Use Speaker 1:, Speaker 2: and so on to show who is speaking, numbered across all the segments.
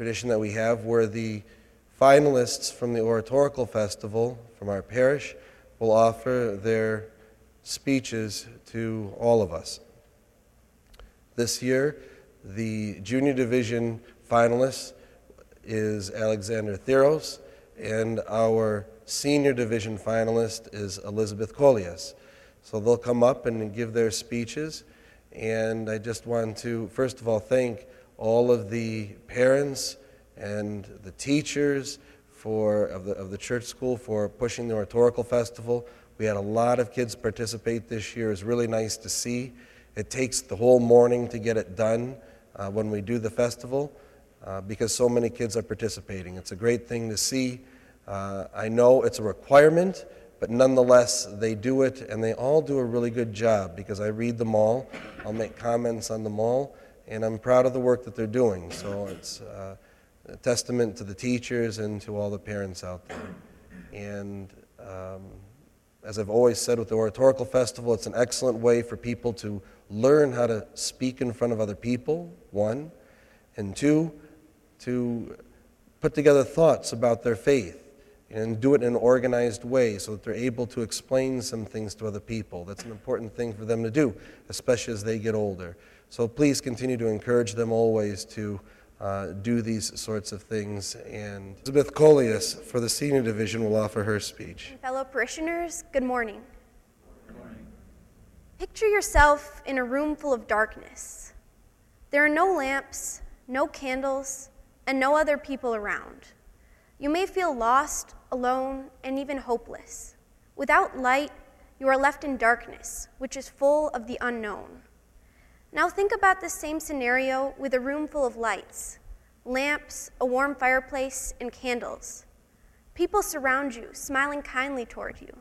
Speaker 1: tradition that we have where the finalists from the Oratorical Festival from our parish will offer their speeches to all of us. This year, the junior division finalist is Alexander Theros, and our senior division finalist is Elizabeth Colias. So they'll come up and give their speeches. And I just want to, first of all, thank all of the parents and the teachers for, of, the, of the church school for pushing the Oratorical Festival. We had a lot of kids participate this year. It's really nice to see. It takes the whole morning to get it done uh, when we do the festival uh, because so many kids are participating. It's a great thing to see. Uh, I know it's a requirement, but nonetheless, they do it and they all do a really good job because I read them all. I'll make comments on them all, and I'm proud of the work that they're doing. So it's uh, a testament to the teachers and to all the parents out there. And um, as I've always said with the Oratorical Festival, it's an excellent way for people to learn how to speak in front of other people, one, and two, to put together thoughts about their faith and do it in an organized way so that they're able to explain some things to other people. That's an important thing for them to do, especially as they get older. So please continue to encourage them always to uh, do these sorts of things. And Elizabeth Colias for the senior division will offer her speech.
Speaker 2: And fellow parishioners, good morning. Good morning. Picture yourself in a room full of darkness. There are no lamps, no candles, and no other people around. You may feel lost, alone, and even hopeless. Without light, you are left in darkness, which is full of the unknown. Now think about the same scenario with a room full of lights lamps, a warm fireplace, and candles. People surround you, smiling kindly toward you.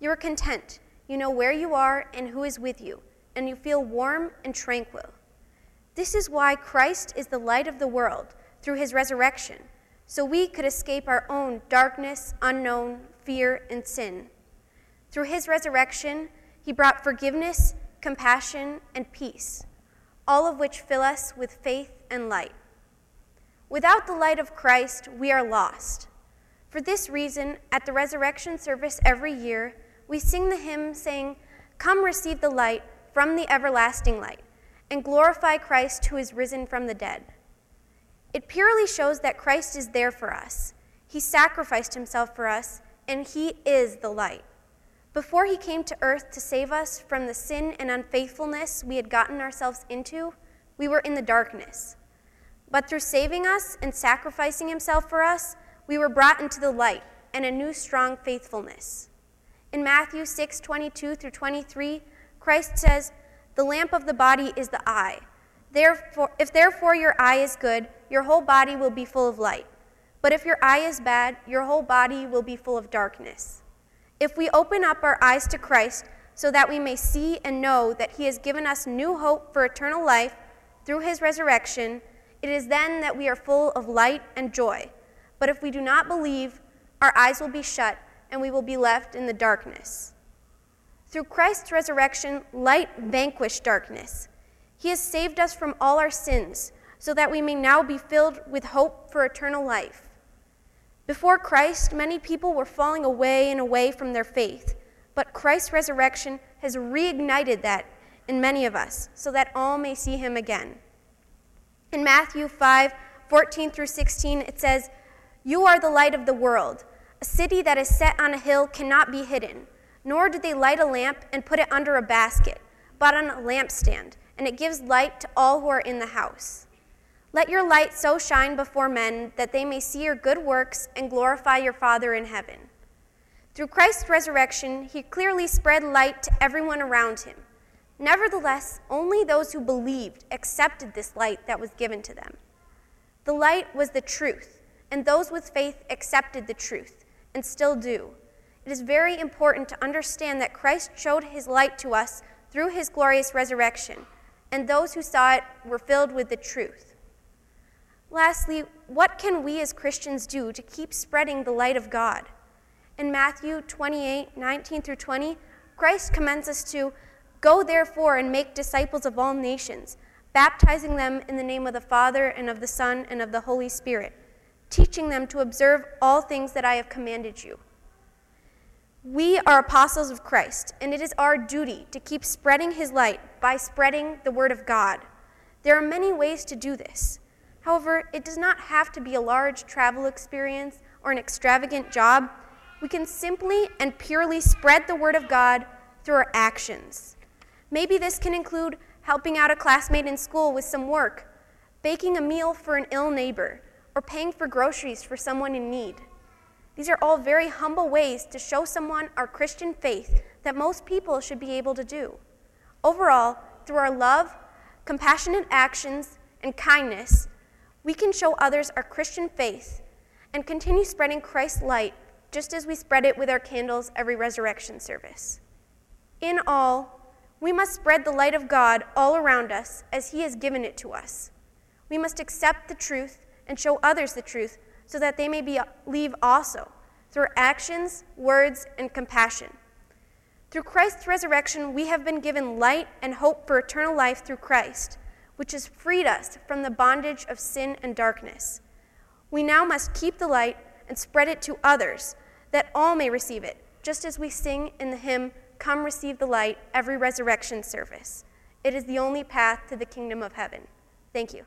Speaker 2: You are content. You know where you are and who is with you, and you feel warm and tranquil. This is why Christ is the light of the world through his resurrection so we could escape our own darkness, unknown, fear, and sin. Through his resurrection, he brought forgiveness, compassion, and peace, all of which fill us with faith and light. Without the light of Christ, we are lost. For this reason, at the resurrection service every year, we sing the hymn saying, Come receive the light from the everlasting light, and glorify Christ who is risen from the dead. It purely shows that Christ is there for us. He sacrificed himself for us, and he is the light. Before he came to earth to save us from the sin and unfaithfulness we had gotten ourselves into, we were in the darkness. But through saving us and sacrificing himself for us, we were brought into the light and a new strong faithfulness. In Matthew 6 22 through 23, Christ says, The lamp of the body is the eye. Therefore, if therefore your eye is good, your whole body will be full of light. But if your eye is bad, your whole body will be full of darkness. If we open up our eyes to Christ so that we may see and know that He has given us new hope for eternal life through His resurrection, it is then that we are full of light and joy. But if we do not believe, our eyes will be shut and we will be left in the darkness. Through Christ's resurrection, light vanquished darkness. He has saved us from all our sins, so that we may now be filled with hope for eternal life. Before Christ, many people were falling away and away from their faith, but Christ's resurrection has reignited that in many of us, so that all may see him again. In Matthew 5 14 through 16, it says, You are the light of the world. A city that is set on a hill cannot be hidden, nor do they light a lamp and put it under a basket, but on a lampstand and it gives light to all who are in the house. Let your light so shine before men that they may see your good works and glorify your Father in heaven. Through Christ's resurrection, he clearly spread light to everyone around him. Nevertheless, only those who believed accepted this light that was given to them. The light was the truth, and those with faith accepted the truth and still do. It is very important to understand that Christ showed his light to us through his glorious resurrection and those who saw it were filled with the truth. Lastly, what can we as Christians do to keep spreading the light of God? In Matthew 28 19 through 20, Christ commands us to go therefore and make disciples of all nations, baptizing them in the name of the Father, and of the Son, and of the Holy Spirit, teaching them to observe all things that I have commanded you. We are apostles of Christ, and it is our duty to keep spreading his light by spreading the word of God. There are many ways to do this. However, it does not have to be a large travel experience or an extravagant job. We can simply and purely spread the word of God through our actions. Maybe this can include helping out a classmate in school with some work, baking a meal for an ill neighbor, or paying for groceries for someone in need. These are all very humble ways to show someone our Christian faith that most people should be able to do. Overall, through our love, compassionate actions, and kindness, we can show others our Christian faith and continue spreading Christ's light just as we spread it with our candles every resurrection service. In all, we must spread the light of God all around us as He has given it to us. We must accept the truth and show others the truth so that they may believe also through actions, words, and compassion. Through Christ's resurrection, we have been given light and hope for eternal life through Christ, which has freed us from the bondage of sin and darkness. We now must keep the light and spread it to others, that all may receive it, just as we sing in the hymn, Come Receive the Light, every resurrection service. It is the only path to the kingdom of heaven. Thank you.